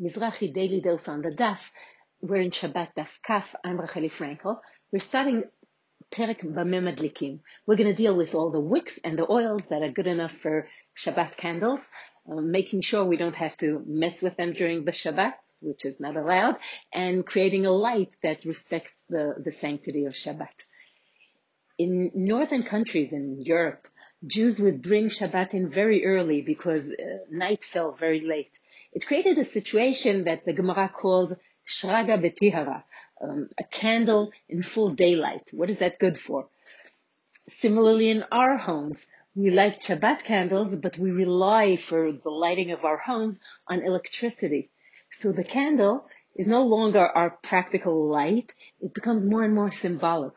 Mizrahi Daily Dose on the Daf. We're in Shabbat Daf Kaf. I'm Racheli Frankel. We're starting Perek Madlikim. We're going to deal with all the wicks and the oils that are good enough for Shabbat candles, uh, making sure we don't have to mess with them during the Shabbat, which is not allowed, and creating a light that respects the, the sanctity of Shabbat. In northern countries in Europe, Jews would bring Shabbat in very early because uh, night fell very late. It created a situation that the Gemara calls shraga betihara, um, a candle in full daylight. What is that good for? Similarly, in our homes, we light Shabbat candles, but we rely for the lighting of our homes on electricity. So the candle is no longer our practical light. It becomes more and more symbolic,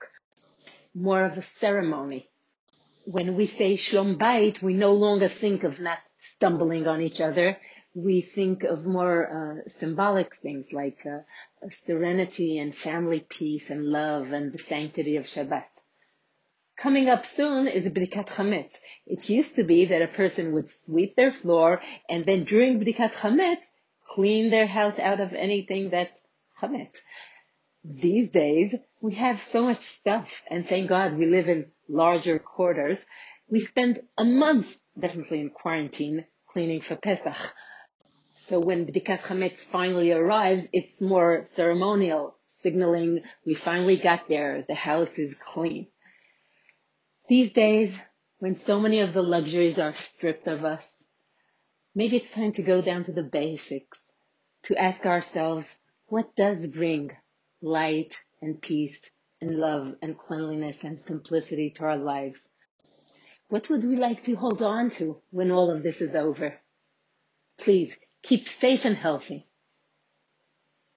more of a ceremony when we say shlom bayit, we no longer think of not stumbling on each other. We think of more uh, symbolic things like uh, serenity and family peace and love and the sanctity of Shabbat. Coming up soon is Bdikat Chametz. It used to be that a person would sweep their floor and then during Bdikat Chametz, clean their house out of anything that's Chametz these days we have so much stuff and thank God we live in larger quarters. We spend a month definitely in quarantine cleaning for Pesach. So when Bdikat Chametz finally arrives, it's more ceremonial, signaling we finally got there, the house is clean. These days, when so many of the luxuries are stripped of us, maybe it's time to go down to the basics, to ask ourselves, what does bring light and peace and love and cleanliness and simplicity to our lives. What would we like to hold on to when all of this is over? Please keep safe and healthy.